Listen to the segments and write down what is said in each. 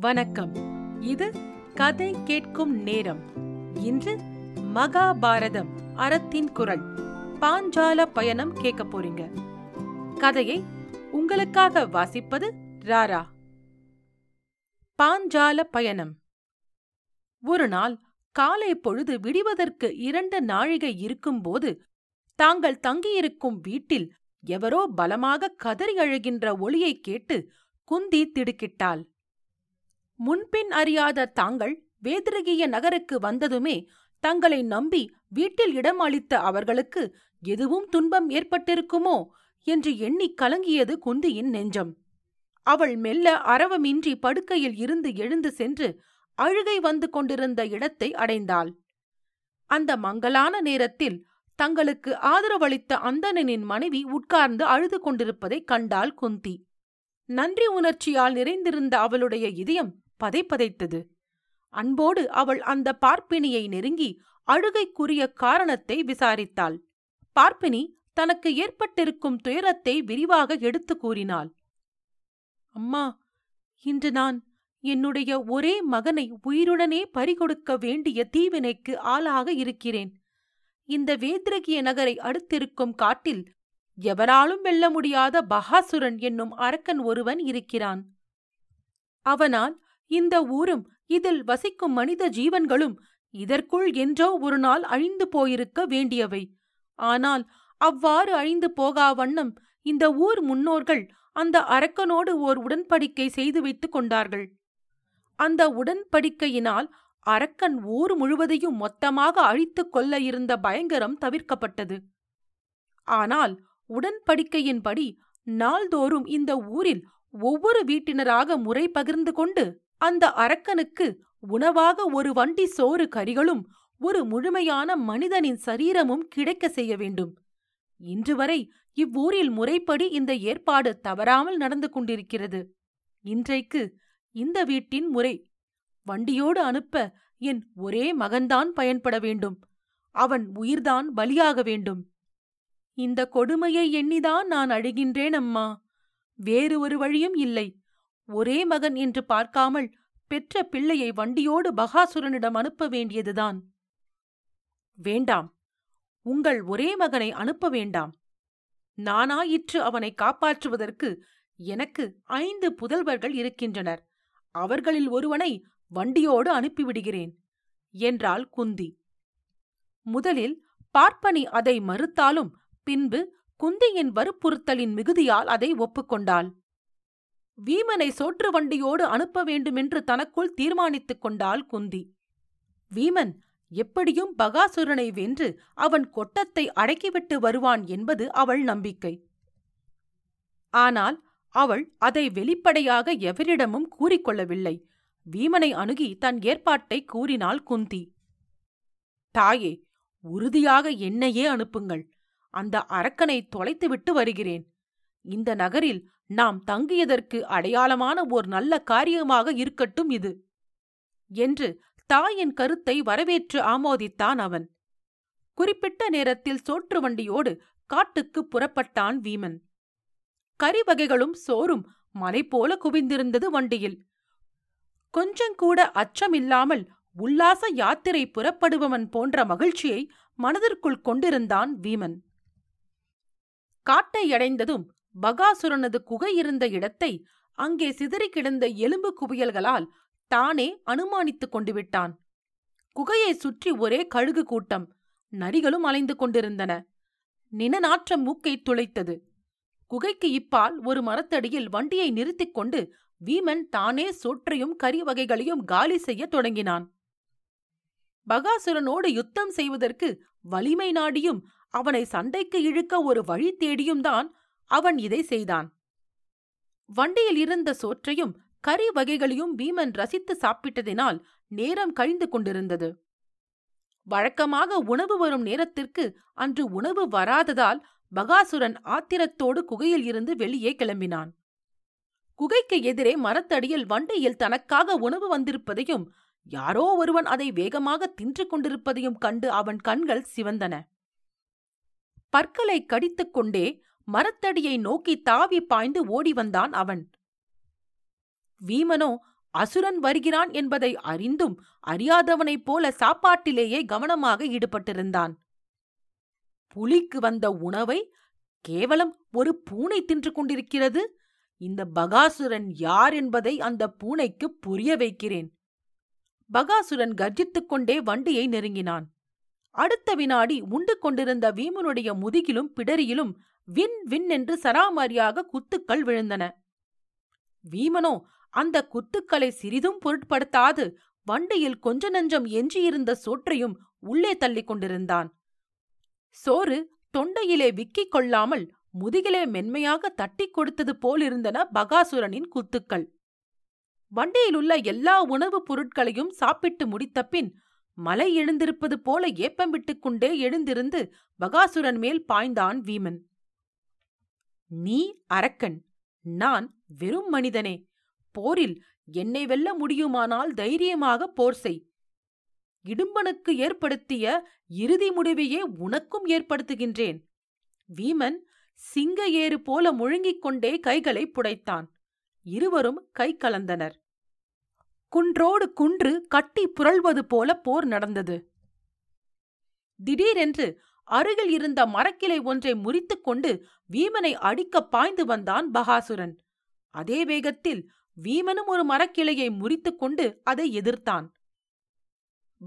வணக்கம். இது கதை கேட்கும் நேரம். இன்று மகாபாரதம் அறத்தின் குரல். பாஞ்சால பயணம் கேட்க போறீங்க. கதையை உங்களுக்காக வாசிப்பது ராரா. பாஞ்சால பயணம். ஒரு நாள் காலை பொழுது விடிவதற்கு இரண்டு நாழிகை இருக்கும்போது தாங்கள் தங்கியிருக்கும் வீட்டில் எவரோ பலமாக கதறி அழுகின்ற ஒளியைக் கேட்டு குந்தி திடுக்கிட்டாள். முன்பின் அறியாத தாங்கள் வேதிரகிய நகருக்கு வந்ததுமே தங்களை நம்பி வீட்டில் இடம் அளித்த அவர்களுக்கு எதுவும் துன்பம் ஏற்பட்டிருக்குமோ என்று எண்ணி கலங்கியது குந்தியின் நெஞ்சம். அவள் மெல்ல அரவமின்றி படுக்கையில் இருந்து எழுந்து சென்று அழுகை வந்து கொண்டிருந்த இடத்தை அடைந்தாள். அந்த மங்கலான நேரத்தில் தங்களுக்கு ஆதரவளித்த அந்தணனின் மனைவி உட்கார்ந்து அழுது கொண்டிருப்பதைக் கண்டாள் குந்தி. நன்றி உணர்ச்சியால் நிறைந்திருந்த அவளுடைய இதயம் பதைப்பதைத்தது. அன்போடு அவள் அந்த பார்ப்பினியை நெருங்கி அழுகைக்குரிய காரணத்தை விசாரித்தாள். பார்ப்பினி தனக்கு ஏற்பட்டிருக்கும் துயரத்தை விரிவாக எடுத்து கூறினாள். அம்மா இன்று நான் என்னுடைய ஒரே மகனை உயிருடனே பறிகொடுக்க வேண்டிய தீவினைக்கு ஆளாக இருக்கிறேன். இந்த வேத்ரகிய நகரை அடுத்திருக்கும் காட்டில் எவராலும் வெல்ல முடியாத பகாசுரன் என்னும் அரக்கன் ஒருவன் இருக்கிறான். அவனால் இந்த ஊரும் இதில் வசிக்கும் மனித ஜீவன்களும் இதற்குள் என்றோ ஒரு நாள் அழிந்து போயிருக்க வேண்டியவை. ஆனால் அவ்வாறு அழிந்து போகா வண்ணம் இந்த ஊர் முன்னோர்கள் அந்த அரக்கனோடு ஓர் உடன்படிக்கை செய்து வைத்துக் கொண்டார்கள். அந்த உடன்படிக்கையினால் அரக்கன் ஊர் முழுவதையும் மொத்தமாக அழித்துக் கொள்ள இருந்த பயங்கரம் தவிர்க்கப்பட்டது. ஆனால் உடன்படிக்கையின்படி நாள்தோறும் இந்த ஊரில் ஒவ்வொரு வீட்டினராக முறை பகிர்ந்து கொண்டு அந்த அரக்கனுக்கு உணவாக ஒரு வண்டி சோறு கறிகளும் ஒரு முழுமையான மனிதனின் சரீரமும் கிடைக்க செய்ய வேண்டும். இன்று வரை இவ்வூரில் முறைப்படி இந்த ஏற்பாடு தவறாமல் நடந்து கொண்டிருக்கிறது. இன்றைக்கு இந்த வீட்டின் முறை. வண்டியோடு அனுப்ப என் ஒரே மகன்தான் பயன்பட வேண்டும். அவன் உயிர்தான் பலியாக வேண்டும். இந்த கொடுமையை எண்ணிதான் நான் அழுகின்றேன் அம்மா வேறு ஒரு வழியும் இல்லை. ஒரே மகன் என்று பார்க்காமல் பெற்ற பிள்ளையை வண்டியோடு பகாசுரனிடம் அனுப்ப வேண்டியதுதான். வேண்டாம் உங்கள் ஒரே மகனை அனுப்ப வேண்டாம். நானாயிற்று அவனை காப்பாற்றுவதற்கு எனக்கு ஐந்து புதல்வர்கள் இருக்கின்றனர். அவர்களில் ஒருவனை வண்டியோடு அனுப்பிவிடுகிறேன் என்றாள் குந்தி. முதலில் பார்ப்பனி அதை மறுத்தாலும் பின்பு குந்தியின் வற்புறுத்தலின் மிகுதியால் அதை ஒப்புக்கொண்டாள். வீமனை சோற்று வண்டியோடு அனுப்ப வேண்டுமென்று தனக்குள் தீர்மானித்துக் கொண்டாள் குந்தி. வீமன் எப்படியும் பகாசுரனை வென்று அவன் கொட்டத்தை அடக்கிவிட்டு வருவான் என்பது அவள் நம்பிக்கை. ஆனால் அவள் அதை வெளிப்படையாக எவரிடமும் கூறிக்கொள்ளவில்லை வீமனை அணுகி தன் ஏற்பாட்டை கூறினாள் குந்தி. தாயே உறுதியாக என்னையே அனுப்புங்கள். அந்த அரக்கனை தொலைத்துவிட்டு வருகிறேன். இந்த நகரில் நாம் தங்கியதற்கு அடையாளமான ஓர் நல்ல காரியமாக இருக்கட்டும் இது என்று தாயின் கருத்தை வரவேற்று ஆமோதித்தான் அவன். குறிப்பிட்ட நேரத்தில் சோற்று வண்டியோடு காட்டுக்கு புறப்பட்டான் வீமன். கறி வகைகளும் சோறும் மலை போல குவிந்திருந்தது வண்டியில். கொஞ்சங்கூட அச்சமில்லாமல் உல்லாச யாத்திரை புறப்படுபவன் போன்ற மகிழ்ச்சியை மனதிற்குள் கொண்டிருந்தான் வீமன். காட்டை அடைந்ததும் பகாசுரனது குகை இருந்த இடத்தை அங்கே சிதறி கிடந்த எலும்பு குவியல்களால் தானே அனுமானித்துக் கொண்டு விட்டான். குகையை சுற்றி ஒரே கழுகு கூட்டம். நரிகளும் அலைந்து கொண்டிருந்தன. நினநாற்றம் மூக்கை துளைத்தது. குகைக்கு இப்பால் ஒரு மரத்தடியில் வண்டியை நிறுத்திக் கொண்டு வீமன் தானே சோற்றையும் கறி வகைகளையும் காலி செய்யத் தொடங்கினான். பகாசுரனோடு யுத்தம் செய்வதற்கு வலிமை நாடியும் அவனை சண்டைக்கு இழுக்க ஒரு வழி தேடியும் தான் அவன் இதை செய்தான். வண்டியில் இருந்த சோற்றையும் கறி வகைகளையும் பீமன் ரசித்து சாப்பிட்டதினால் நேரம் கழிந்து கொண்டிருந்தது. வழக்கமாக உணவு வரும் நேரத்திற்கு அன்று உணவு வராததால் பகாசுரன் ஆத்திரத்தோடு குகையில் இருந்து வெளியே கிளம்பினான். குகைக்கு எதிரே மரத்தடியில் வண்டியில் தனக்காக உணவு வந்திருப்பதையும் யாரோ ஒருவன் அதை வேகமாக தின்று கொண்டிருப்பதையும் கண்டு அவன் கண்கள் சிவந்தன. பற்களை கடித்துக் கொண்டே மரத்தடியை நோக்கி தாவி பாய்ந்து ஓடி வந்தான் அவன். வீமனோ அசுரன் வருகிறான் என்பதை அறிந்தும் அறியாதவனைப் போல சாப்பாட்டிலேயே கவனமாக ஈடுபட்டிருந்தான். புலிக்கு வந்த உணவை கேவலம் ஒரு பூனை தின்று கொண்டிருக்கிறது. இந்த பகாசுரன் யார் என்பதை அந்த பூனைக்கு புரிய வைக்கிறேன். பகாசுரன் கர்ஜித்துக் கொண்டே வண்டியை நெருங்கினான். அடுத்த வினாடி உண்டு கொண்டிருந்த வீமனுடைய முதுகிலும் பிடரியிலும் வின் வின் என்று சராமாரியாக குத்துக்கள் விழுந்தன. வீமனோ அந்த குத்துக்களை சிறிதும் பொருட்படுத்தாது. வண்டியில் கொஞ்ச நஞ்சம் எஞ்சியிருந்த சோற்றையும் உள்ளே தள்ளிக் கொண்டிருந்தான். சோறு தொண்டையிலே விக்கிக் கொள்ளாமல் முதுகிலே மென்மையாக தட்டிக் கொடுத்தது போலிருந்தன பகாசுரனின் குத்துக்கள். வண்டியிலுள்ள எல்லா உணவுப் பொருட்களையும் சாப்பிட்டு முடித்தபின் மலை எழுந்திருப்பது போல ஏப்பம் விட்டுக் கொண்டே எழுந்திருந்து பகாசுரன் மேல் பாய்ந்தான் வீமன். நீ அரக்கன். நான் வெறும் மனிதனே. போரில் என்னை வெல்ல முடியுமானால் தைரியமாக போர் செய். இடும்பனுக்கு ஏற்படுத்திய இறுதி முடிவையே உனக்கும் ஏற்படுத்துகின்றேன். வீமன் சிங்க ஏறு போல முழுங்கிக் கொண்டே கைகளை புடைத்தான். இருவரும் கை கலந்தனர். குன்றோடு குன்று கட்டி புரள்வது போல போர் நடந்தது. திடீரென்று அருகில் இருந்த மரக்கிளை ஒன்றை முறித்துக் கொண்டு வீமனை அடிக்க பாய்ந்து வந்தான் பகாசுரன். அதே வேகத்தில் வீமனும் ஒரு மரக்கிளையை முறித்துக் கொண்டு அதை எதிர்த்தான்.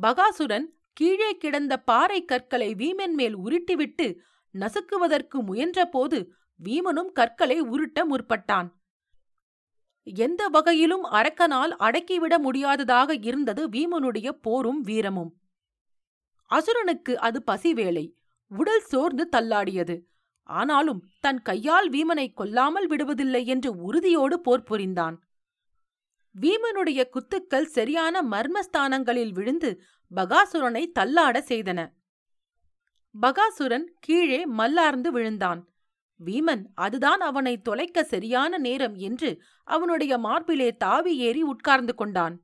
பகாசுரன் கீழே கிடந்த பாறை கற்களை வீமன் மேல் உருட்டிவிட்டு நசுக்குவதற்கு முயன்றபோது வீமனும் கற்களை உருட்ட முற்பட்டான். எந்த வகையிலும் அரக்கனால் அடக்கிவிட முடியாததாக இருந்தது வீமனுடைய போரும் வீரமும். அசுரனுக்கு அது பசிவேளை. உடல் சோர்ந்து தள்ளாடியது. ஆனாலும் தன் கையால் வீமனை கொல்லாமல் விடுவதில்லை என்று உறுதியோடு போர் புரிந்தான். வீமனுடைய குத்துக்கள் சரியான மர்மஸ்தானங்களில் விழுந்து பகாசுரனை தள்ளாட செய்தன. பகாசுரன் கீழே மல்லார்ந்து விழுந்தான். வீமன் அதுதான் அவனை தொலைக்க சரியான நேரம் என்று அவனுடைய மார்பிலே தாவி ஏறி உட்கார்ந்து கொண்டான்.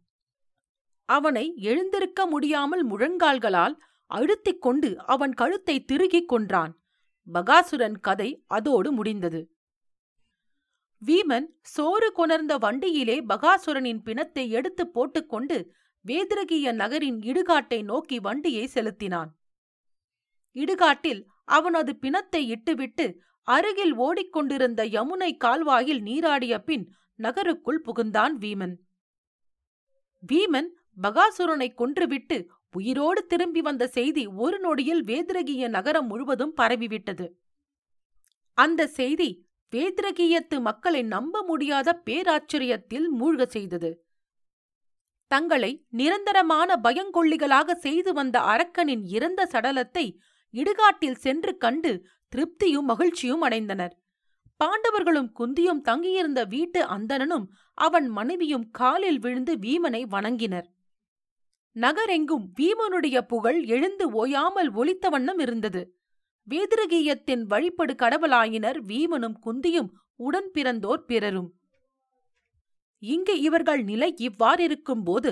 அவனை எழுந்திருக்க முடியாமல் முழங்கால்களால் அழுத்திக் கொண்டு அவன் கழுத்தை திருகிக் கொன்றான். பகாசுரன் கதை அதோடு முடிந்தது. வீமன் சோறு கொணர்ந்த வண்டியிலே பகாசுரனின் பிணத்தை எடுத்து போட்டுக்கொண்டு வேதிரகிய நகரின் இடுகாட்டை நோக்கி வண்டியை செலுத்தினான். இடுகாட்டில் அவனது பிணத்தை இட்டுவிட்டு அருகில் ஓடிக்கொண்டிருந்த யமுனை கால்வாயில் நீராடிய பின் நகருக்குள் புகுந்தான் வீமன். வீமன் பகாசுரனை கொன்றுவிட்டு உயிரோடு திரும்பி வந்த செய்தி ஒரு நொடியில் வேதிரகிய நகரம் முழுவதும் பரவிவிட்டது. அந்த செய்தி வேதிரகியத்து மக்களை நம்ப முடியாத பேராச்சரியத்தில் மூழ்க செய்தது. தங்களை நிரந்தரமான பயங்கொள்ளிகளாக செய்து வந்த அரக்கனின் இறந்த சடலத்தை இடுகாட்டில் சென்று கண்டு திருப்தியும் மகிழ்ச்சியும் அடைந்தனர். பாண்டவர்களும் குந்தியும் தங்கியிருந்த வீட்டு அந்தணனும் அவன் மனைவியும் காலில் விழுந்து வீமனை வணங்கினர். நகரெங்கும் வீமனுடைய புகழ் எழுந்து ஓயாமல் ஒலித்த வண்ணம் இருந்தது. வேதிரகீயத்தின் வழிபடு கடவுளாயினர் வீமனும் குந்தியும் உடன் பிறந்தோர் பிறரும். இங்கு இவர்கள் நிலை இவ்வாறிருக்கும் போது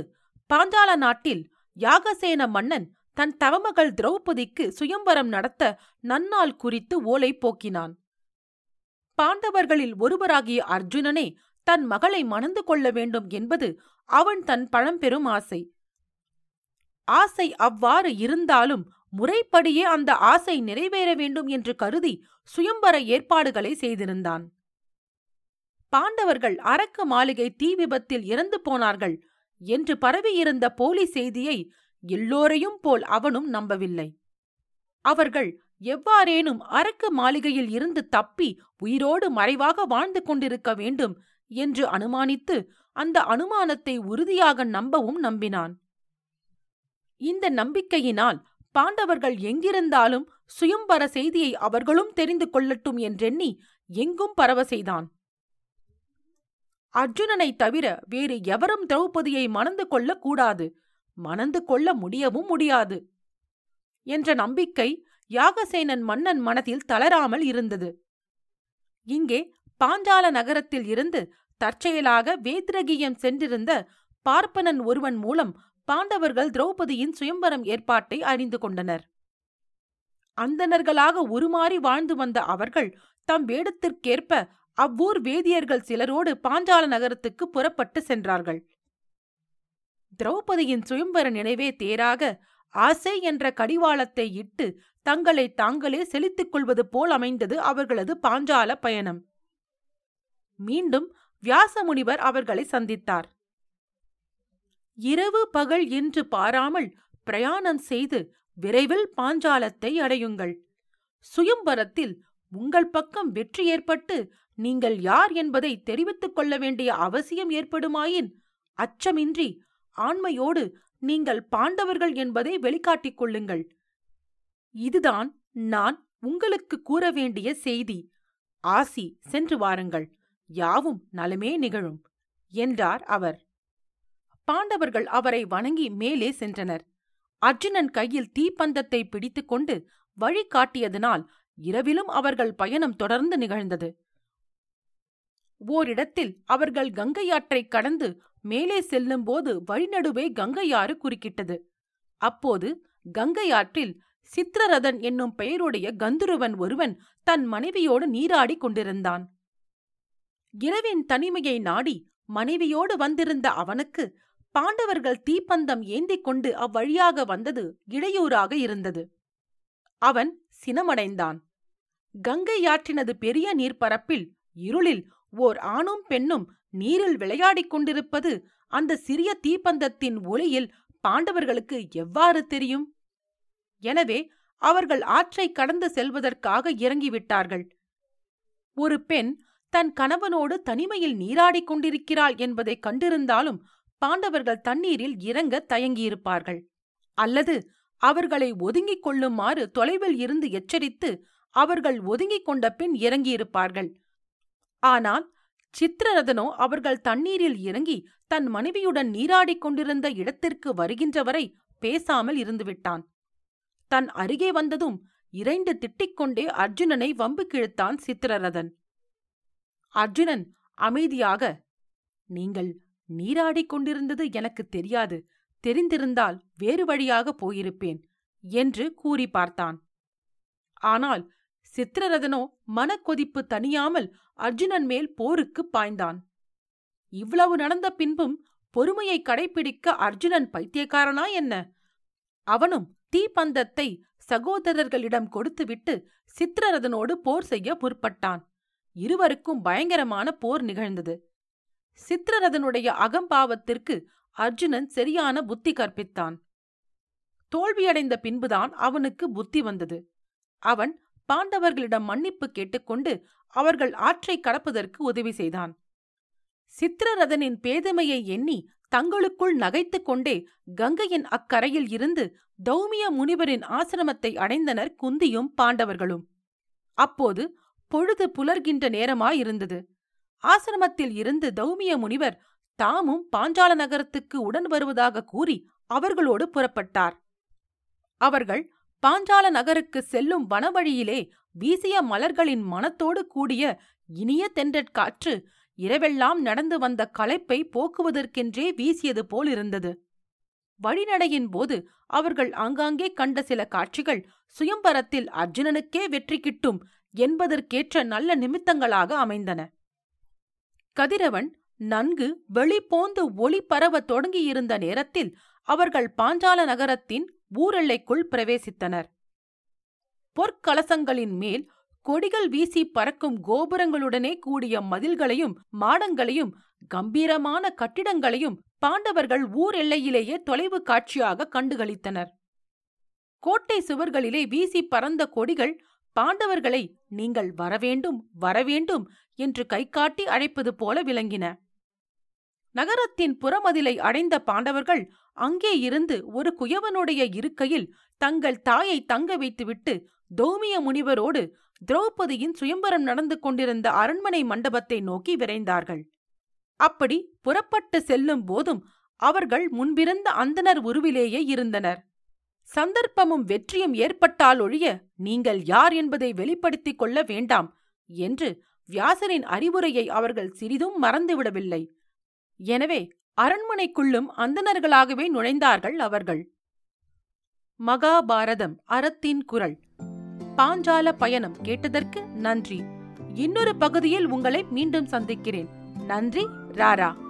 பாஞ்சால நாட்டில் யாகசேன மன்னன் தன் தவமகள் திரௌபதிக்கு சுயம்பரம் நடத்த நன்னாள் குறித்து ஓலை போக்கினான். பாண்டவர்களில் ஒருவராகிய அர்ஜுனனே தன் மகளை மணந்து கொள்ள வேண்டும் என்பது அவன் தன் பழம்பெரும் ஆசை. ஆசை அவ்வாறு இருந்தாலும் முறைப்படியே அந்த ஆசை நிறைவேற வேண்டும் என்று கருதி சுயம்பர ஏற்பாடுகளை செய்திருந்தான். பாண்டவர்கள் அரக்கு மாளிகை தீ விபத்தில் இறந்து போனார்கள் என்று பரவியிருந்த போலி செய்தியை எல்லோரையும் போல் அவனும் நம்பவில்லை. அவர்கள் எவ்வாறேனும் அரக்கு மாளிகையில் இருந்து தப்பி உயிரோடு மறைவாக வாழ்ந்து கொண்டிருக்க வேண்டும் என்று அனுமானித்து அந்த அனுமானத்தை உறுதியாக நம்பவும் நம்பினான். இந்த நம்பிக்கையினால் பாண்டவர்கள் எங்கிருந்தாலும் சுயம்பர செய்தியை அவர்களும் தெரிந்து கொள்ளட்டும் என்றெண்ணி எங்கும் பரவ செய்தான். அர்ஜுனனை தவிர வேறு எவரும் திரௌபதியை மணந்து கொள்ளக் கூடாது. மணந்து கொள்ள முடியவும் முடியாது என்ற நம்பிக்கை யாகசேனன் மன்னன் மனதில் தளராமல் இருந்தது. இங்கே பாஞ்சால நகரத்தில் இருந்து தற்செயலாக வேத்ரகியம் சென்றிருந்த பார்ப்பனன் ஒருவன் மூலம் பாண்டவர்கள் திரௌபதியின் சுயம்பரம் ஏற்பாட்டை அறிந்து கொண்டனர். அந்தணர்களாக உருமாறி வாழ்ந்து வந்த அவர்கள் தம் வேடத்திற்கேற்ப அவ்வூர் வேதியர்கள் சிலரோடு பாஞ்சால நகரத்துக்கு புறப்பட்டு சென்றார்கள். திரௌபதியின் சுயம்பர நினைவே தேராக ஆசை என்ற கடிவாளத்தை இட்டு தங்களை தாங்களே செலுத்திக் கொள்வது போல் அமைந்தது அவர்களது பாஞ்சால பயணம். மீண்டும் வியாசமுனிவர் அவர்களை சந்தித்தார். இரவு பகல் என்று பாராமல் பிரயாணம் செய்து விரைவில் பாஞ்சாலத்தை அடையுங்கள். சுயம்பரத்தில் உங்கள் பக்கம் வெற்றி ஏற்பட்டு நீங்கள் யார் என்பதை தெரிவித்துக் கொள்ள வேண்டிய அவசியம் ஏற்படுமாயின் அச்சமின்றி ஆண்மையோடு நீங்கள் பாண்டவர்கள் என்பதை வெளிக்காட்டிக் கொள்ளுங்கள். இதுதான் நான் உங்களுக்கு கூற வேண்டிய செய்தி. ஆசி சென்று வாருங்கள். யாவும் நலமே நிகழும் என்றார் அவர். பாண்டவர்கள் அவரை வணங்கி மேலே சென்றனர். அர்ஜுனன் கையில் தீப்பந்தத்தை பிடித்துக்கொண்டு வழி காட்டியதனால் இரவிலும் அவர்கள் பயணம் தொடர்ந்து நிகழ்ந்தது. ஓரிடத்தில் அவர்கள் கங்கையாற்றை கடந்து மேலே செல்லும்போது வழிநடுவே கங்கையாறு குறுக்கிட்டது. அப்போது கங்கையாற்றில் சித்திரரதன் என்னும் பெயருடைய கந்துருவன் ஒருவன் தன் மனைவியோடு நீராடிக் கொண்டிருந்தான். இரவின் தனிமையை நாடி மனைவியோடு வந்திருந்த அவனுக்கு பாண்டவர்கள் தீப்பந்தம் ஏந்திக் கொண்டு அவ்வழியாக வந்தது இடையூறாக இருந்தது. அவன் சினமடைந்தான். கங்கை ஆற்றினது பெரிய நீர்ப்பரப்பில் இருளில் ஓர் ஆணும் பெண்ணும் நீரில் விளையாடிக் கொண்டிருப்பது அந்த சிறிய தீப்பந்தத்தின் ஒளியில் பாண்டவர்களுக்கு எவ்வாறு தெரியும்? எனவே அவர்கள் ஆற்றை கடந்து செல்வதற்காக இறங்கிவிட்டார்கள். ஒரு பெண் தன் கணவனோடு தனிமையில் நீராடிக் கொண்டிருக்கிறாள் என்பதை கண்டிருந்தாலும் பாண்டவர்கள் தண்ணீரில் இறங்க தயங்கியிருப்பார்கள். அல்லது அவர்களை ஒதுங்கிக் கொள்ளுமாறு தொலைவில் இருந்து எச்சரித்து அவர்கள் ஒதுங்கிக் கொண்ட பின் இறங்கியிருப்பார்கள். ஆனால் சித்திரரதனோ அவர்கள் தண்ணீரில் இறங்கி தன் மனைவியுடன் நீராடிக் கொண்டிருந்த இடத்திற்கு வருகின்றவரை பேசாமல் இருந்துவிட்டான். தன் அருகே வந்ததும் இறைந்து திட்டிக்கொண்டே அர்ஜுனனை வம்பு கிழித்தான் சித்திரரதன். அர்ஜுனன் அமைதியாக. நீங்கள் நீராடிக் கொண்டிருந்தது எனக்கு தெரியாது. தெரிந்திருந்தால் வேறு வழியாக போயிருப்பேன் என்று கூறி பார்த்தான். ஆனால் சித்திரரதனோ மனக்கொதிப்பு தனியாமல் அர்ஜுனன் மேல் போருக்கு பாய்ந்தான். இவ்வளவு நடந்த பின்பும் பொறுமையை கடைபிடிக்க அர்ஜுனன் பைத்தியக்காரனா என்ன? அவனும் தீப்பந்தத்தை சகோதரர்களிடம் கொடுத்துவிட்டு சித்திரரதனோடு போர் செய்ய முற்பட்டான். இருவருக்கும் பயங்கரமான போர் நிகழ்ந்தது. சித்திரரதனுடைய அகம்பாவத்திற்கு அர்ஜுனன் சரியான புத்தி கற்பித்தான். தோல்வியடைந்த பின்புதான் அவனுக்கு புத்தி வந்தது. அவன் பாண்டவர்களிடம் மன்னிப்பு கேட்டுக்கொண்டு அவர்கள் ஆற்றை கடப்பதற்கு உதவி செய்தான். சித்திரரதனின் பேதமையை எண்ணி தங்களுக்குள் நகைத்துக் கொண்டே கங்கையின் அக்கரையில் இருந்து தௌமிய முனிவரின் ஆசிரமத்தை அடைந்தனர் குந்தியும் பாண்டவர்களும். அப்போது பொழுது புலர்கின்ற நேரமாயிருந்தது. ஆசிரமத்தில் இருந்து தௌமிய முனிவர் தாமும் பாஞ்சால நகரத்துக்கு உடன் வருவதாக கூறி அவர்களோடு புறப்பட்டார். அவர்கள் பாஞ்சால நகருக்கு செல்லும் வனவழியிலே வீசிய மலர்களின் மனத்தோடு கூடிய இனிய தென்றற்காற்று இரவெல்லாம் நடந்து வந்த களைப்பை போக்குவதற்கென்றே வீசியது போல் இருந்தது வழிநடையின் போது அவர்கள் ஆங்காங்கே கண்ட சில காட்சிகள் சுயம்பரத்தில் அர்ஜுனனுக்கே வெற்றி கிட்டும் என்பதற்கேற்ற நல்ல நிமித்தங்களாக அமைந்தன. கதிரவன் நன்கு வெளிப்போந்து ஒளி பரவத் தொடங்கியிருந்த நேரத்தில் அவர்கள் பாஞ்சால நகரத்தின் ஊரெல்லைக்குள் பிரவேசித்தனர். பொற்கலசங்களின் மேல் கொடிகள் வீசி பறக்கும் கோபுரங்களுடனே கூடிய மதில்களையும் மாடங்களையும் கம்பீரமான கட்டிடங்களையும் பாண்டவர்கள் ஊர் எல்லையிலேயே தொலைவு காட்சியாக கண்டுகளித்தனர். கோட்டை சுவர்களிலே வீசி பறந்த கொடிகள் பாண்டவர்களை நீங்கள் வரவேண்டும் வரவேண்டும் என்று கைகாட்டி அழைப்பது போல விளங்கின. நகரத்தின் புறமதிலை அடைந்த பாண்டவர்கள் அங்கே இருந்து ஒரு குயவனுடைய இருக்கையில் தங்கள் தாயை தங்க வைத்துவிட்டு தோமிய முனிவரோடு திரௌபதியின் சுயம்பரம் நடந்து கொண்டிருந்த அரண்மனை மண்டபத்தை நோக்கி விரைந்தார்கள். அப்படி புறப்பட்டு செல்லும் போதும் அவர்கள் முன்பிருந்த அந்தனர் உருவிலேயே இருந்தனர். சந்தர்ப்பமும் வெற்றியும் ஏற்பட்டால் ஒழிய நீங்கள் யார் என்பதை வெளிப்படுத்திக் கொள்ள வேண்டாம் என்று வியாசரின் அறிவுரையை அவர்கள் சிறிதும் மறந்துவிடவில்லை. எனவே அரண்மனைக்குள்ளும் அந்தணர்களாகவே நுழைந்தார்கள் அவர்கள். மகாபாரதம் அறத்தின் குரல். பாஞ்சால பயணம் கேட்டதற்கு நன்றி. இன்னொரு பகுதியில் உங்களை மீண்டும் சந்திக்கிறேன். நன்றி ராரா.